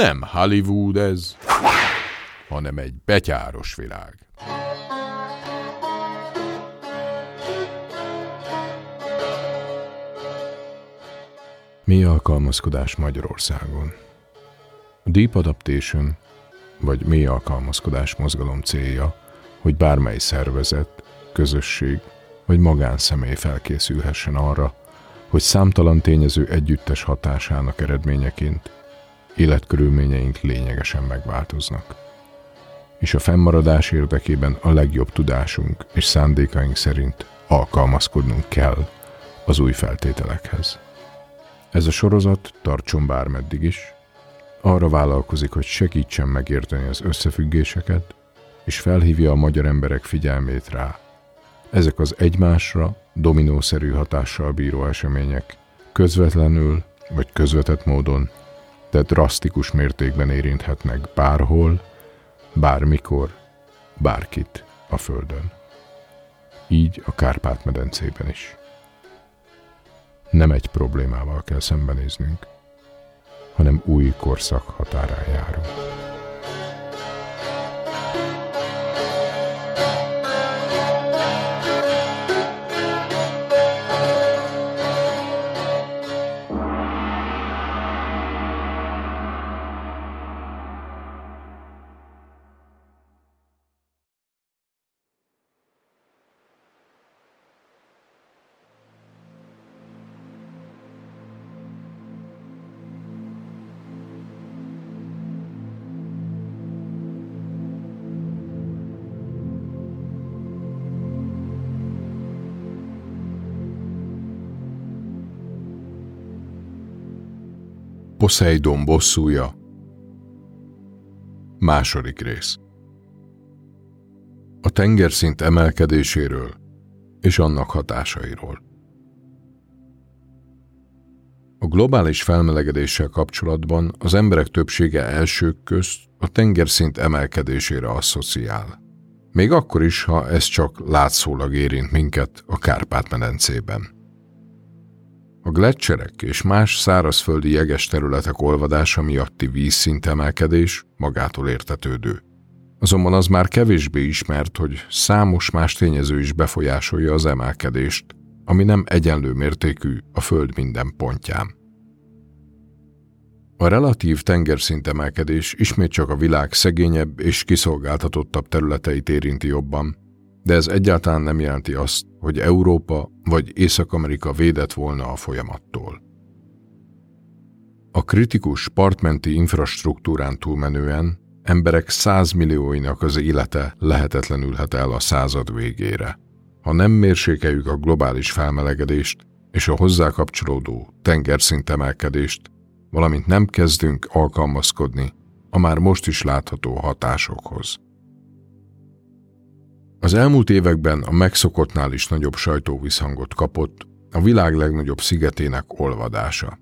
Nem Hollywood ez, hanem egy betyáros világ. Mi alkalmazkodás Magyarországon? Deep Adaptation, vagy mi alkalmazkodás mozgalom célja, hogy bármely szervezet, közösség vagy magánszemély felkészülhessen arra, hogy számtalan tényező együttes hatásának eredményeként életkörülményeink lényegesen megváltoznak. És a fennmaradás érdekében a legjobb tudásunk és szándékaink szerint alkalmazkodnunk kell az új feltételekhez. Ez a sorozat tartson bármeddig is, arra vállalkozik, hogy segítsen megérteni az összefüggéseket, és felhívja a magyar emberek figyelmét rá. Ezek az egymásra dominószerű hatással bíró események közvetlenül vagy közvetett módon, de drasztikus mértékben érinthetnek bárhol, bármikor, bárkit a Földön. Így a Kárpát-medencében is. Nem egy problémával kell szembenéznünk, hanem új korszak határán járunk. Poseidon bosszúja Második rész A tengerszint emelkedéséről és annak hatásairól. A globális felmelegedéssel kapcsolatban az emberek többsége elsők közt a tengerszint emelkedésére asszociál. Még akkor is, ha ez csak látszólag érint minket a Kárpát-medencében. A gletszerek és más szárazföldi jeges területek olvadása miatti vízszintemelkedés magától értetődő. Azonban az már kevésbé ismert, hogy számos más tényező is befolyásolja az emelkedést, ami nem egyenlő mértékű a Föld minden pontján. A relatív tengerszintemelkedés ismét csak a világ szegényebb és kiszolgáltatottabb területeit érinti jobban, de ez egyáltalán nem jelenti azt, hogy Európa vagy Észak-Amerika védett volna a folyamattól. A kritikus partmenti infrastruktúrán túlmenően emberek százmillióinak az élete lehetetlenülhet el a század végére. Ha nem mérsékeljük a globális felmelegedést és a hozzá kapcsolódó tengerszintemelkedést, valamint nem kezdünk alkalmazkodni a már most is látható hatásokhoz. Az elmúlt években a megszokottnál is nagyobb sajtóviszhangot kapott a világ legnagyobb szigetének olvadása.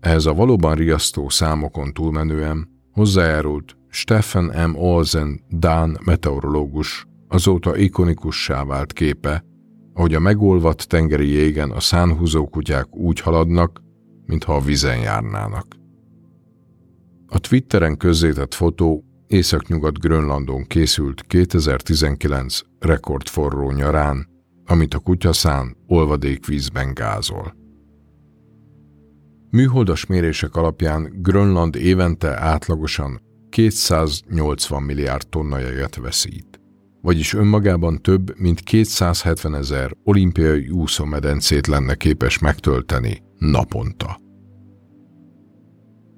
Ehhez a valóban riasztó számokon túlmenően hozzájárult Stefan M. Olsen Dán meteorológus azóta ikonikussá vált képe, ahogy a megolvadt tengeri jégen a szánhúzó kutyák úgy haladnak, mintha a vizen járnának. A Twitteren közzétett fotó Északnyugat Grönlandon készült 2019 rekordforró nyarán, amit a kutyaszán olvadékvízben gázol. Műholdas mérések alapján Grönland évente átlagosan 280 milliárd tonna jeget veszít, vagyis önmagában több mint 270 ezer olimpiai úszómedencét lenne képes megtölteni naponta.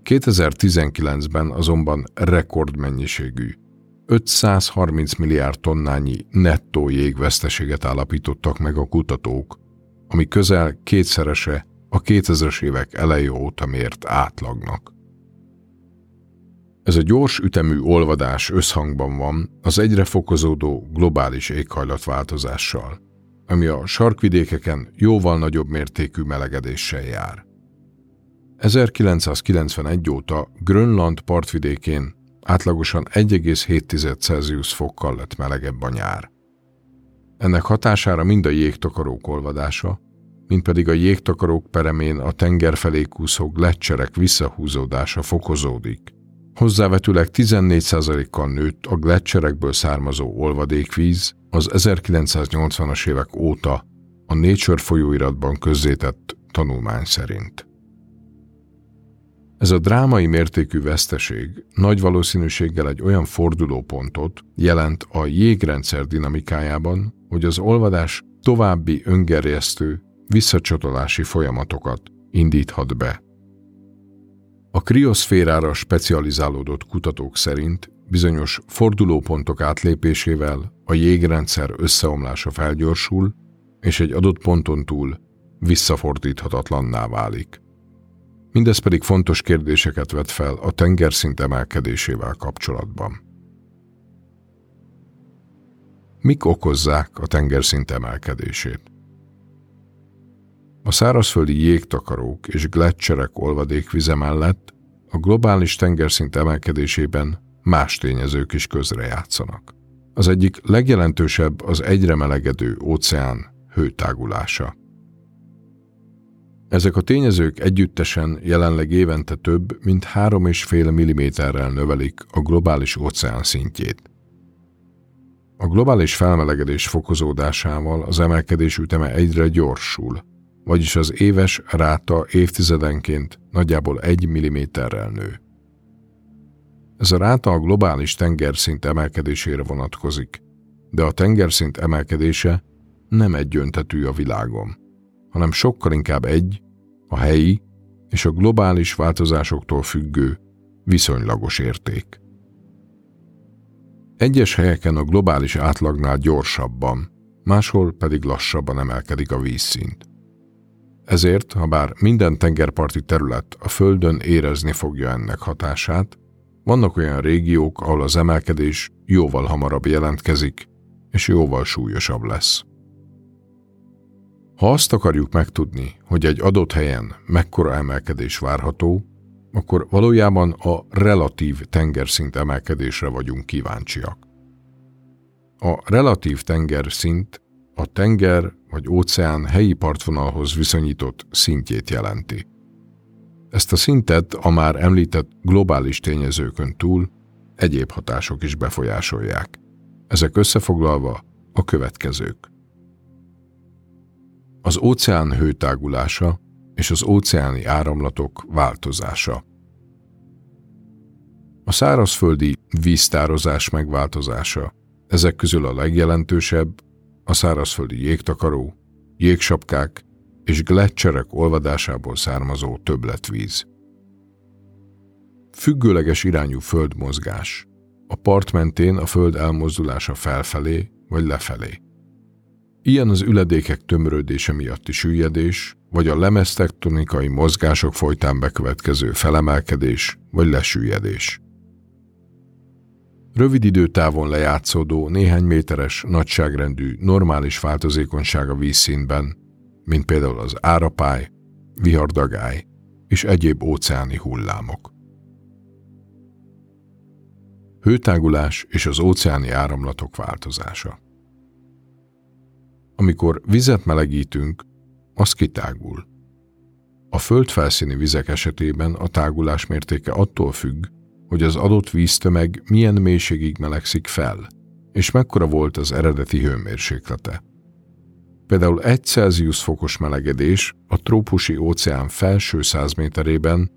2019-ben azonban rekordmennyiségű, 530 milliárd tonnányi nettó jégveszteséget állapítottak meg a kutatók, ami közel kétszerese a 2000-es évek eleje óta mért átlagnak. Ez a gyors ütemű olvadás összhangban van az egyre fokozódó globális éghajlatváltozással, ami a sarkvidékeken jóval nagyobb mértékű melegedéssel jár. 1991 óta Grönland partvidékén átlagosan 1,7 Celsius fokkal lett melegebb a nyár. Ennek hatására mind a jégtakarók olvadása, mint pedig a jégtakarók peremén a tenger felé kúszó gletszerek visszahúzódása fokozódik. Hozzávetőleg 14%-kal nőtt a gletszerekből származó olvadékvíz az 1980-as évek óta a Nature folyóiratban közzétett tanulmány szerint. Ez a drámai mértékű veszteség nagy valószínűséggel egy olyan fordulópontot jelent a jégrendszer dinamikájában, hogy az olvadás további öngerjesztő, visszacsatolási folyamatokat indíthat be. A krioszférára specializálódott kutatók szerint bizonyos fordulópontok átlépésével a jégrendszer összeomlása felgyorsul, és egy adott ponton túl visszafordíthatatlanná válik. Mindez pedig fontos kérdéseket vet fel a tengerszint emelkedésével kapcsolatban. Mik okozzák a tengerszint emelkedését? A szárazföldi jégtakarók és gletszerek olvadékvize mellett a globális tengerszint emelkedésében más tényezők is közrejátszanak. Az egyik legjelentősebb az egyre melegedő óceán hőtágulása. Ezek a tényezők együttesen jelenleg évente több, mint 3,5 mm-rel növelik a globális óceán szintjét. A globális felmelegedés fokozódásával az emelkedés üteme egyre gyorsul, vagyis az éves ráta évtizedenként nagyjából 1 mm-rel nő. Ez a ráta a globális tengerszint emelkedésére vonatkozik, de a tengerszint emelkedése nem egyöntetű a világon, hanem sokkal inkább egy, a helyi és a globális változásoktól függő, viszonylagos érték. Egyes helyeken a globális átlagnál gyorsabban, máshol pedig lassabban emelkedik a vízszint. Ezért, ha bár minden tengerparti terület a Földön érezni fogja ennek hatását, vannak olyan régiók, ahol az emelkedés jóval hamarabb jelentkezik, és jóval súlyosabb lesz. Ha azt akarjuk megtudni, hogy egy adott helyen mekkora emelkedés várható, akkor valójában a relatív tengerszint emelkedésre vagyunk kíváncsiak. A relatív tengerszint a tenger vagy óceán helyi partvonalhoz viszonyított szintjét jelenti. Ezt a szintet a már említett globális tényezőkön túl egyéb hatások is befolyásolják. Ezek összefoglalva a következők az óceán hőtágulása és az óceáni áramlatok változása. A szárazföldi víztározás megváltozása. Ezek közül a legjelentősebb a szárazföldi jégtakaró, jégsapkák és gletszerek olvadásából származó többletvíz. Függőleges irányú földmozgás. A part mentén a föld elmozdulása felfelé vagy lefelé. Ilyen az üledékek tömörödése miatti süllyedés, vagy a lemeztektonikai mozgások folytán bekövetkező felemelkedés vagy lesüllyedés. Rövid időtávon lejátszódó, néhány méteres nagyságrendű normális változékonyság a vízszínben, mint például az árapály, vihardagály és egyéb óceáni hullámok. Hőtágulás és az óceáni áramlatok változása. Amikor vizet melegítünk, az kitágul. A földfelszíni vizek esetében a tágulás mértéke attól függ, hogy az adott víztömeg milyen mélységig melegszik fel, és mekkora volt az eredeti hőmérséklete. Például egy Celsius fokos melegedés a trópusi óceán felső 100 méterében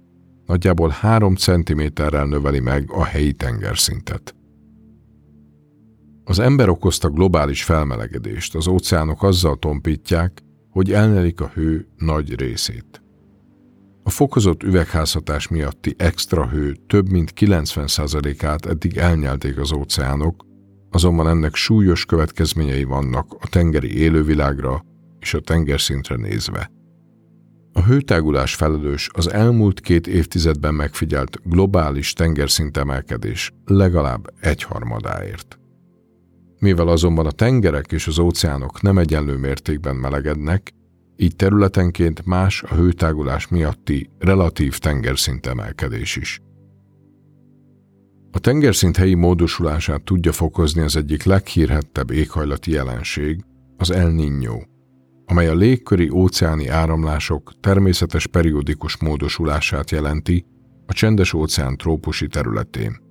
nagyjából 3 cm-rel növeli meg a helyi tengerszintet. Az ember okozta globális felmelegedést, az óceánok azzal tompítják, hogy elnelik a hő nagy részét. A fokozott üvegházhatás miatti extra hő több mint 90%-át eddig elnyelték az óceánok, azonban ennek súlyos következményei vannak a tengeri élővilágra és a tengerszintre nézve. A hőtágulás felelős az elmúlt két évtizedben megfigyelt globális tengerszint emelkedés legalább egyharmadáért. Mivel azonban a tengerek és az óceánok nem egyenlő mértékben melegednek, így területenként más a hőtágulás miatti relatív tengerszint emelkedés is. A tengerszint helyi módosulását tudja fokozni az egyik leghírhettebb éghajlati jelenség, az El Niño. amely a légköri óceáni áramlások természetes periódikus módosulását jelenti a csendes óceán trópusi területén.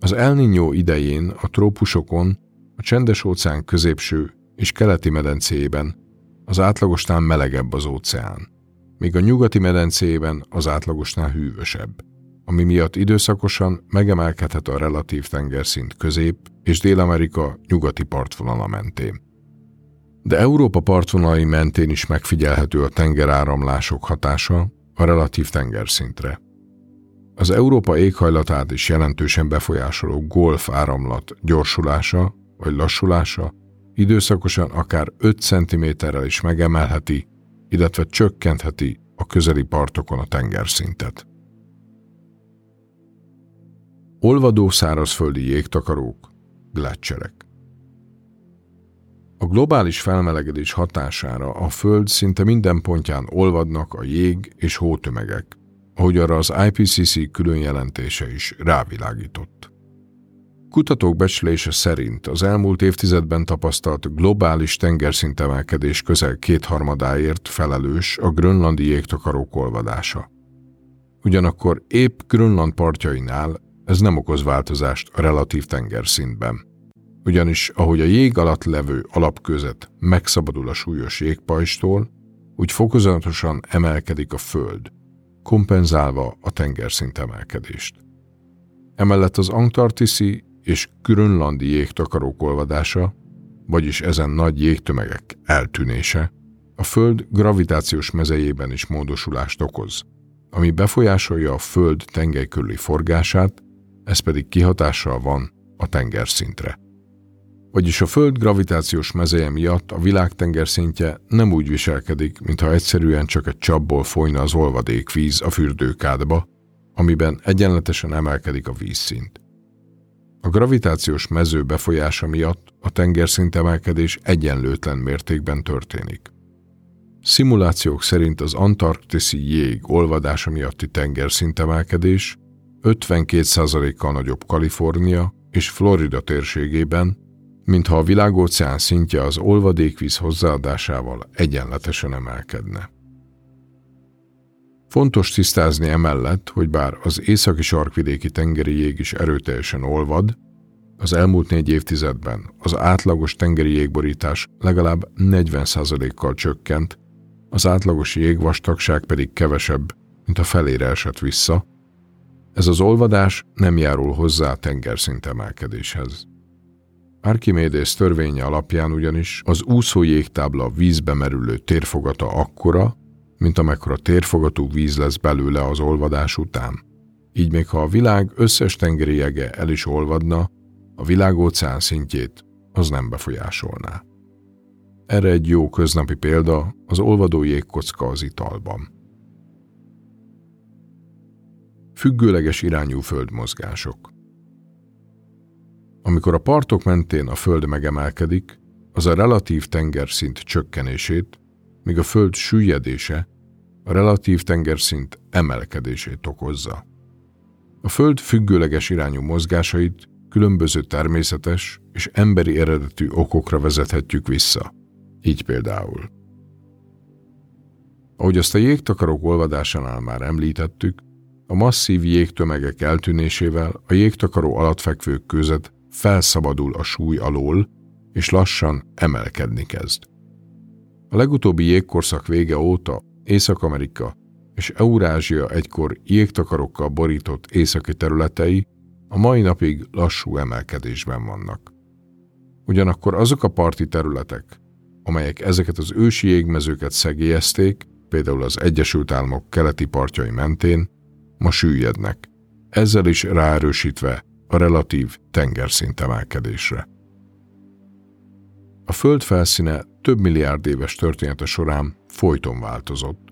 Az El idején a trópusokon, a csendes óceán középső és keleti medencéjében az átlagosnál melegebb az óceán, míg a nyugati medencéjében az átlagosnál hűvösebb, ami miatt időszakosan megemelkedhet a relatív tengerszint közép- és Dél-Amerika nyugati partvonala mentén. De Európa partvonalai mentén is megfigyelhető a tengeráramlások hatása a relatív tengerszintre. Az Európa éghajlatát is jelentősen befolyásoló golf áramlat gyorsulása vagy lassulása időszakosan akár 5 cm-rel is megemelheti, illetve csökkentheti a közeli partokon a tengerszintet. Olvadó szárazföldi jégtakarók, gletszerek. A globális felmelegedés hatására a Föld szinte minden pontján olvadnak a jég és hótömegek, ahogy arra az IPCC külön jelentése is rávilágított. Kutatók becslése szerint az elmúlt évtizedben tapasztalt globális tengerszintemelkedés közel kétharmadáért felelős a grönlandi jégtakarók olvadása. Ugyanakkor épp Grönland partjainál ez nem okoz változást a relatív tengerszintben. Ugyanis ahogy a jég alatt levő alapközet megszabadul a súlyos jégpajstól, úgy fokozatosan emelkedik a föld, kompenzálva a tengerszint emelkedést. Emellett az antarktiszi és grönlandi jégtakarók olvadása, vagyis ezen nagy jégtömegek eltűnése, a Föld gravitációs mezejében is módosulást okoz, ami befolyásolja a Föld tengely körüli forgását, ez pedig kihatással van a tengerszintre. Vagyis a Föld gravitációs mezeje miatt a világ tengerszintje nem úgy viselkedik, mintha egyszerűen csak egy csapból folyna az olvadékvíz a fürdőkádba, amiben egyenletesen emelkedik a vízszint. A gravitációs mező befolyása miatt a tengerszint emelkedés egyenlőtlen mértékben történik. Szimulációk szerint az antarktiszi jég olvadása miatti tengerszint emelkedés 52%-kal nagyobb Kalifornia és Florida térségében, mintha a világóceán szintje az olvadékvíz hozzáadásával egyenletesen emelkedne. Fontos tisztázni emellett, hogy bár az északi sarkvidéki tengeri jég is erőteljesen olvad, az elmúlt négy évtizedben az átlagos tengeri jégborítás legalább 40%-kal csökkent, az átlagos jégvastagság pedig kevesebb, mint a felére esett vissza. Ez az olvadás nem járul hozzá a tengerszint emelkedéshez. Archimedes törvénye alapján ugyanis az úszó jégtábla vízbe merülő térfogata akkora, mint amekkora térfogatú víz lesz belőle az olvadás után. Így még ha a világ összes tengeri jege el is olvadna, a világ óceán szintjét az nem befolyásolná. Erre egy jó köznapi példa az olvadó jégkocka az italban. Függőleges irányú földmozgások Amikor a partok mentén a föld megemelkedik, az a relatív tengerszint csökkenését, míg a föld süllyedése a relatív tengerszint emelkedését okozza. A föld függőleges irányú mozgásait különböző természetes és emberi eredetű okokra vezethetjük vissza. Így például. Ahogy azt a jégtakarók olvadásánál már említettük, a masszív jégtömegek eltűnésével a jégtakaró alatt fekvő közet felszabadul a súly alól, és lassan emelkedni kezd. A legutóbbi jégkorszak vége óta Észak-Amerika és Eurázsia egykor jégtakarokkal borított északi területei a mai napig lassú emelkedésben vannak. Ugyanakkor azok a parti területek, amelyek ezeket az ősi jégmezőket szegélyezték, például az Egyesült Államok keleti partjai mentén, ma süllyednek, ezzel is ráerősítve a relatív tengerszint emelkedésre. A Föld felszíne több milliárd éves története során folyton változott.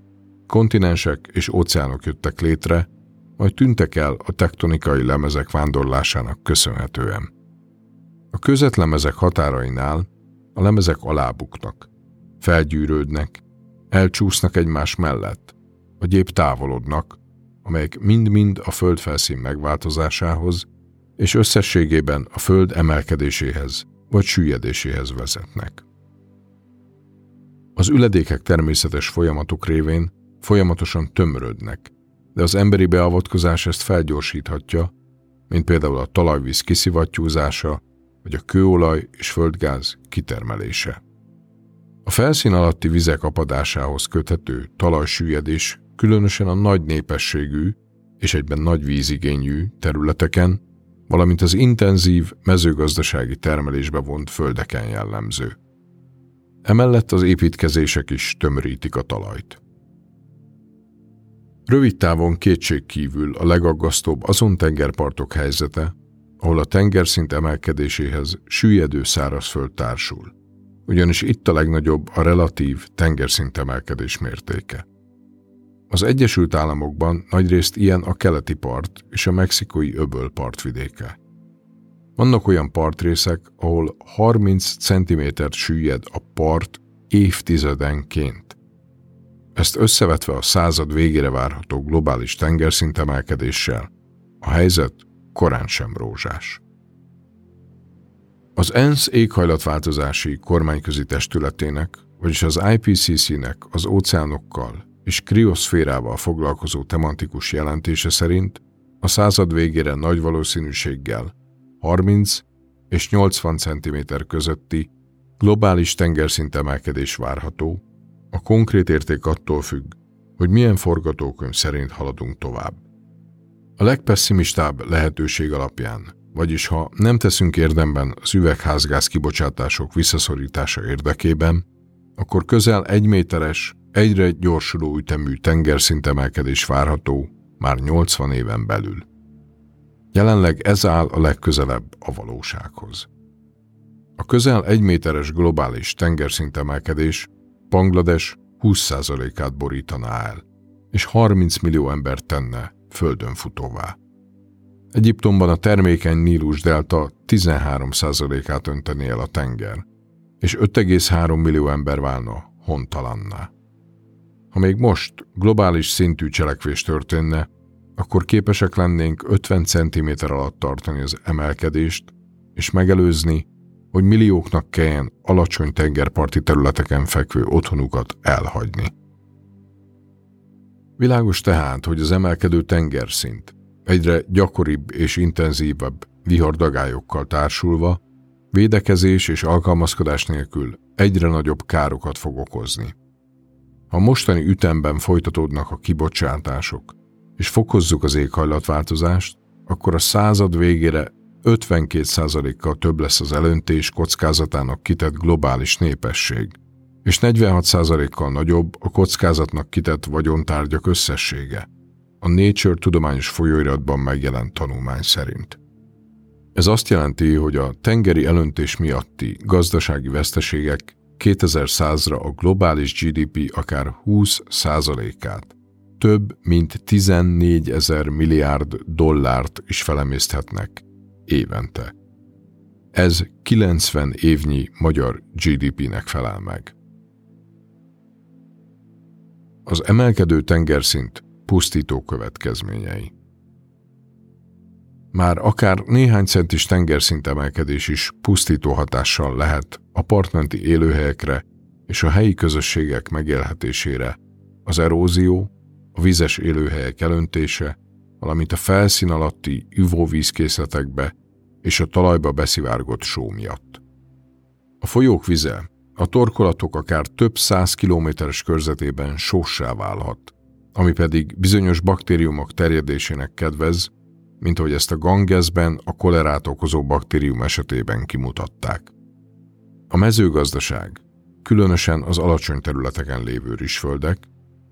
Kontinensek és óceánok jöttek létre, majd tűntek el a tektonikai lemezek vándorlásának köszönhetően. A közvetlemezek határainál a lemezek alábuknak, felgyűrődnek, elcsúsznak egymás mellett, vagy épp távolodnak, amelyek mind-mind a földfelszín megváltozásához és összességében a föld emelkedéséhez vagy süllyedéséhez vezetnek. Az üledékek természetes folyamatok révén folyamatosan tömörödnek, de az emberi beavatkozás ezt felgyorsíthatja, mint például a talajvíz kiszivattyúzása, vagy a kőolaj és földgáz kitermelése. A felszín alatti vizek apadásához köthető talajsüllyedés különösen a nagy népességű és egyben nagy vízigényű területeken, valamint az intenzív mezőgazdasági termelésbe vont földeken jellemző. Emellett az építkezések is tömörítik a talajt. Rövid távon kétség kívül a legaggasztóbb azon tengerpartok helyzete, ahol a tengerszint emelkedéséhez süllyedő szárazföld társul, ugyanis itt a legnagyobb a relatív tengerszint emelkedés mértéke. Az Egyesült Államokban nagyrészt ilyen a keleti part és a mexikói öböl partvidéke. Vannak olyan partrészek, ahol 30 cm süllyed a part évtizedenként. Ezt összevetve a század végére várható globális tengerszintemelkedéssel, a helyzet korán sem rózsás. Az ENSZ éghajlatváltozási kormányközi testületének, vagyis az IPCC-nek az óceánokkal és krioszférával foglalkozó tematikus jelentése szerint a század végére nagy valószínűséggel 30 és 80 cm közötti globális tengerszint emelkedés várható, a konkrét érték attól függ, hogy milyen forgatókönyv szerint haladunk tovább. A legpesszimistább lehetőség alapján, vagyis ha nem teszünk érdemben az üvegházgáz kibocsátások visszaszorítása érdekében, akkor közel egy méteres, egyre gyorsuló ütemű tengerszintemelkedés várható már 80 éven belül. Jelenleg ez áll a legközelebb a valósághoz. A közel egy méteres globális tengerszintemelkedés Banglades 20%-át borítaná el, és 30 millió ember tenne földön futóvá. Egyiptomban a termékeny Nílus delta 13%-át öntené el a tenger, és 5,3 millió ember válna hontalanná. Ha még most globális szintű cselekvés történne, akkor képesek lennénk 50 cm alatt tartani az emelkedést, és megelőzni, hogy millióknak kelljen alacsony tengerparti területeken fekvő otthonukat elhagyni. Világos tehát, hogy az emelkedő tengerszint egyre gyakoribb és intenzívebb vihardagályokkal társulva, védekezés és alkalmazkodás nélkül egyre nagyobb károkat fog okozni. Ha mostani ütemben folytatódnak a kibocsátások, és fokozzuk az éghajlatváltozást, akkor a század végére 52%-kal több lesz az elöntés kockázatának kitett globális népesség, és 46%-kal nagyobb a kockázatnak kitett vagyontárgyak összessége, a Nature tudományos folyóiratban megjelent tanulmány szerint. Ez azt jelenti, hogy a tengeri elöntés miatti gazdasági veszteségek 2100-ra a globális GDP akár 20 át több mint 14 ezer milliárd dollárt is felemészthetnek évente. Ez 90 évnyi magyar GDP-nek felel meg. Az emelkedő tengerszint pusztító következményei. Már akár néhány centis tengerszint emelkedés is pusztító hatással lehet a partmenti élőhelyekre és a helyi közösségek megélhetésére, az erózió, a vizes élőhelyek elöntése, valamint a felszín alatti ivóvízkészletekbe és a talajba beszivárgott só miatt. A folyók vize, a torkolatok akár több száz kilométeres körzetében sóssá válhat, ami pedig bizonyos baktériumok terjedésének kedvez, mint ahogy ezt a gangezben a kolerát okozó baktérium esetében kimutatták. A mezőgazdaság, különösen az alacsony területeken lévő rizsföldek,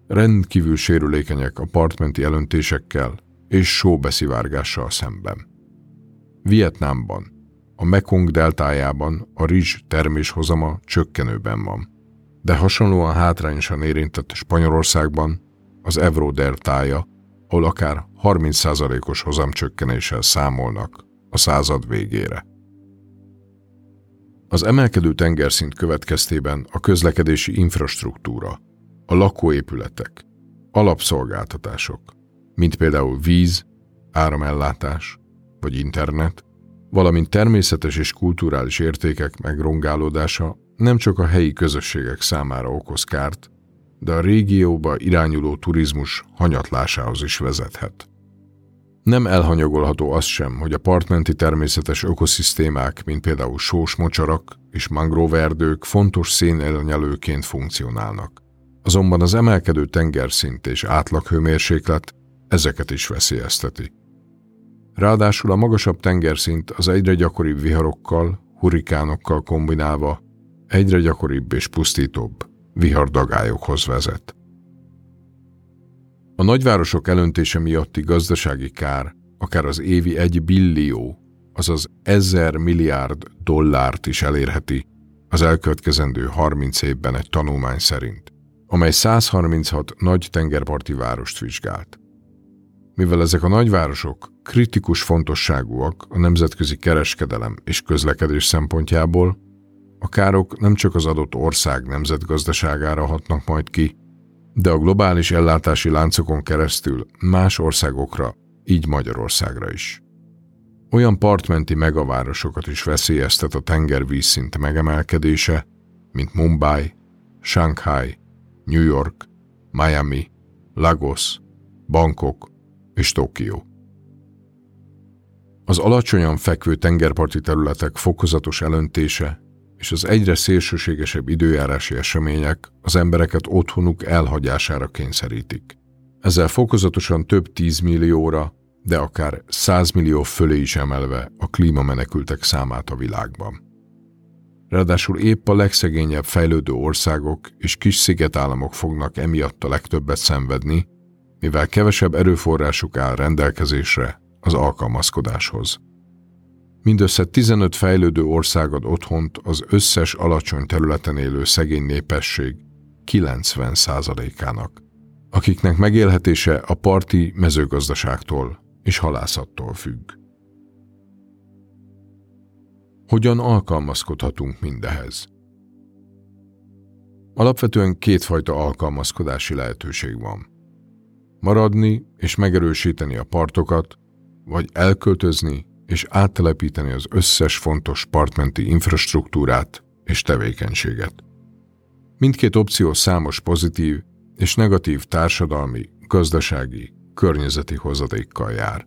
rendkívül sérülékenyek a partmenti elöntésekkel és sóbeszivárgással szemben. Vietnámban, a Mekong deltájában a rizs terméshozama csökkenőben van, de hasonlóan hátrányosan érintett Spanyolországban az Evro deltája, ahol akár 30%-os hozamcsökkenéssel számolnak a század végére. Az emelkedő tengerszint következtében a közlekedési infrastruktúra, a lakóépületek, alapszolgáltatások, mint például víz, áramellátás vagy internet, valamint természetes és kulturális értékek megrongálódása nem csak a helyi közösségek számára okoz kárt, de a régióba irányuló turizmus hanyatlásához is vezethet. Nem elhanyagolható az sem, hogy a partmenti természetes ökoszisztémák, mint például sós mocsarak és mangroverdők fontos szénelnyelőként funkcionálnak. Azonban az emelkedő tengerszint és átlaghőmérséklet ezeket is veszélyezteti. Ráadásul a magasabb tengerszint az egyre gyakoribb viharokkal, hurikánokkal kombinálva egyre gyakoribb és pusztítóbb vihardagályokhoz vezet. A nagyvárosok elöntése miatti gazdasági kár akár az évi egy billió, azaz ezer milliárd dollárt is elérheti az elkövetkezendő 30 évben egy tanulmány szerint, amely 136 nagy tengerparti várost vizsgált. Mivel ezek a nagyvárosok kritikus fontosságúak a nemzetközi kereskedelem és közlekedés szempontjából, a károk nem csak az adott ország nemzetgazdaságára hatnak majd ki, de a globális ellátási láncokon keresztül más országokra, így Magyarországra is. Olyan partmenti megavárosokat is veszélyeztet a tenger vízszint megemelkedése, mint Mumbai, Shanghai, New York, Miami, Lagos, Bangkok és Tokió. Az alacsonyan fekvő tengerparti területek fokozatos elöntése és az egyre szélsőségesebb időjárási események az embereket otthonuk elhagyására kényszerítik. Ezzel fokozatosan több tízmillióra, de akár százmillió fölé is emelve a klímamenekültek számát a világban. Ráadásul épp a legszegényebb fejlődő országok és kis szigetállamok fognak emiatt a legtöbbet szenvedni, mivel kevesebb erőforrásuk áll rendelkezésre az alkalmazkodáshoz. Mindössze 15 fejlődő ország ad otthont az összes alacsony területen élő szegény népesség 90%-ának, akiknek megélhetése a parti mezőgazdaságtól és halászattól függ. Hogyan alkalmazkodhatunk mindehez? Alapvetően kétfajta alkalmazkodási lehetőség van. Maradni és megerősíteni a partokat, vagy elköltözni és áttelepíteni az összes fontos partmenti infrastruktúrát és tevékenységet. Mindkét opció számos pozitív és negatív társadalmi, gazdasági, környezeti hozadékkal jár,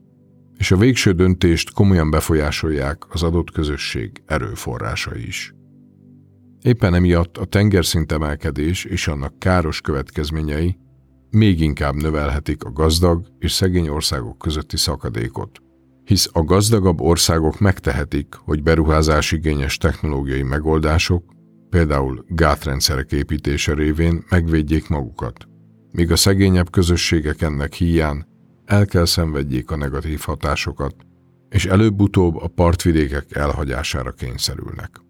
és a végső döntést komolyan befolyásolják az adott közösség erőforrásai is. Éppen emiatt a tengerszint emelkedés és annak káros következményei még inkább növelhetik a gazdag és szegény országok közötti szakadékot, hisz a gazdagabb országok megtehetik, hogy beruházásigényes technológiai megoldások, például gátrendszerek építése révén megvédjék magukat, míg a szegényebb közösségek ennek híján el kell szenvedjék a negatív hatásokat, és előbb-utóbb a partvidékek elhagyására kényszerülnek.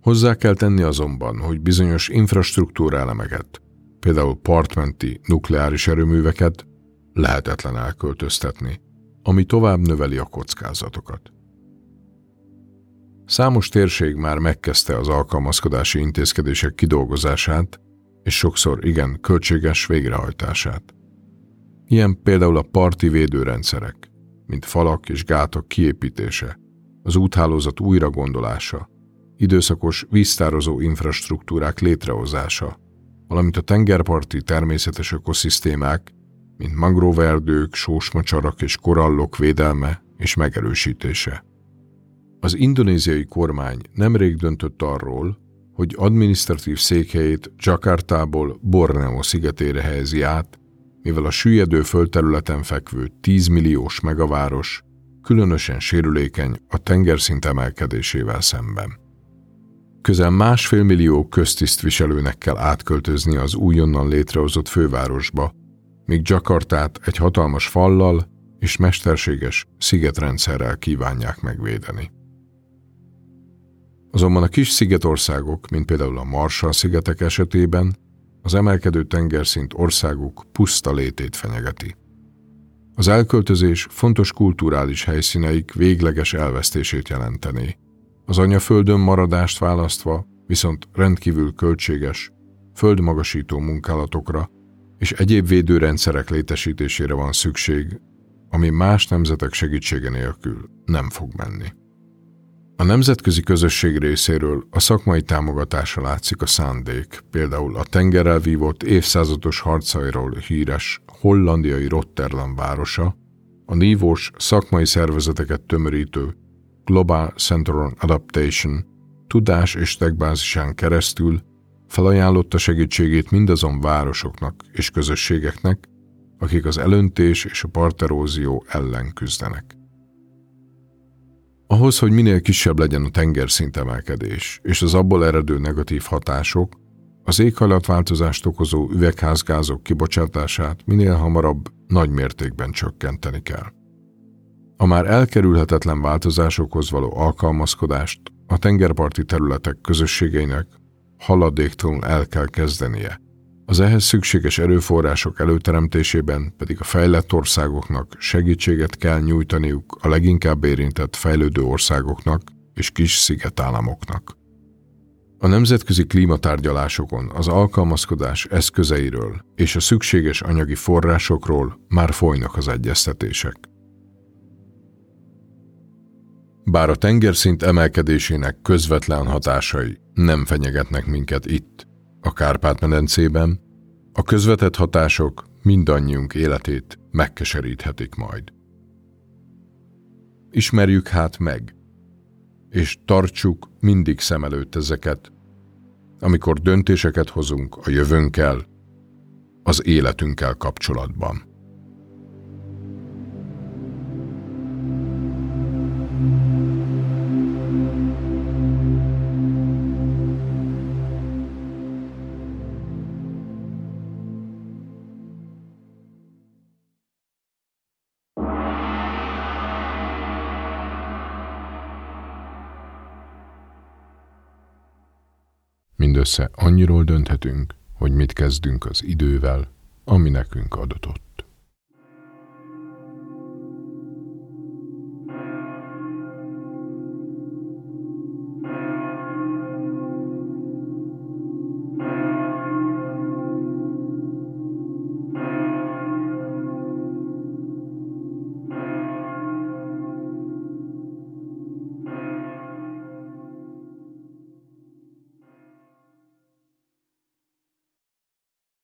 Hozzá kell tenni azonban, hogy bizonyos infrastruktúrálemeket, például partmenti nukleáris erőműveket lehetetlen elköltöztetni, ami tovább növeli a kockázatokat. Számos térség már megkezdte az alkalmazkodási intézkedések kidolgozását, és sokszor igen költséges végrehajtását. Ilyen például a parti védőrendszerek, mint falak és gátak kiépítése, az úthálózat újragondolása, időszakos víztározó infrastruktúrák létrehozása, valamint a tengerparti természetes ökoszisztémák mint mangroverdők, sósmacsarak és korallok védelme és megerősítése. Az indonéziai kormány nemrég döntött arról, hogy adminisztratív székhelyét Jakartából Borneo szigetére helyezi át, mivel a süllyedő földterületen fekvő 10 milliós megaváros különösen sérülékeny a tengerszint emelkedésével szemben. Közel másfél millió köztisztviselőnek kell átköltözni az újonnan létrehozott fővárosba, míg Jakartát egy hatalmas fallal és mesterséges szigetrendszerrel kívánják megvédeni. Azonban a kis szigetországok, mint például a Marshall-szigetek esetében, az emelkedő tengerszint országuk puszta létét fenyegeti. Az elköltözés fontos kulturális helyszíneik végleges elvesztését jelenteni. Az anyaföldön maradást választva viszont rendkívül költséges, földmagasító munkálatokra és egyéb védőrendszerek létesítésére van szükség, ami más nemzetek segítsége nélkül nem fog menni. A nemzetközi közösség részéről a szakmai támogatásra látszik a szándék, például a tengerrel vívott évszázados harcairól híres hollandiai Rotterdam városa, a nívós szakmai szervezeteket tömörítő Global Center on Adaptation tudás és techbázisán keresztül felajánlotta segítségét mindazon városoknak és közösségeknek, akik az elöntés és a parterózió ellen küzdenek. Ahhoz, hogy minél kisebb legyen a tengerszint emelkedés és az abból eredő negatív hatások, az éghajlatváltozást okozó üvegházgázok kibocsátását minél hamarabb nagy mértékben csökkenteni kell. A már elkerülhetetlen változásokhoz való alkalmazkodást a tengerparti területek közösségeinek haladéktalanul el kell kezdenie. Az ehhez szükséges erőforrások előteremtésében pedig a fejlett országoknak segítséget kell nyújtaniuk a leginkább érintett fejlődő országoknak és kis szigetállamoknak. A nemzetközi klímatárgyalásokon az alkalmazkodás eszközeiről és a szükséges anyagi forrásokról már folynak az egyeztetések. Bár a tengerszint emelkedésének közvetlen hatásai nem fenyegetnek minket itt, a Kárpát-medencében, a közvetett hatások mindannyiunk életét megkeseríthetik majd. Ismerjük hát meg, és tartsuk mindig szem előtt ezeket, amikor döntéseket hozunk a jövőnkkel, az életünkkel kapcsolatban. Mindössze annyiról dönthetünk, hogy mit kezdünk az idővel, ami nekünk adatott.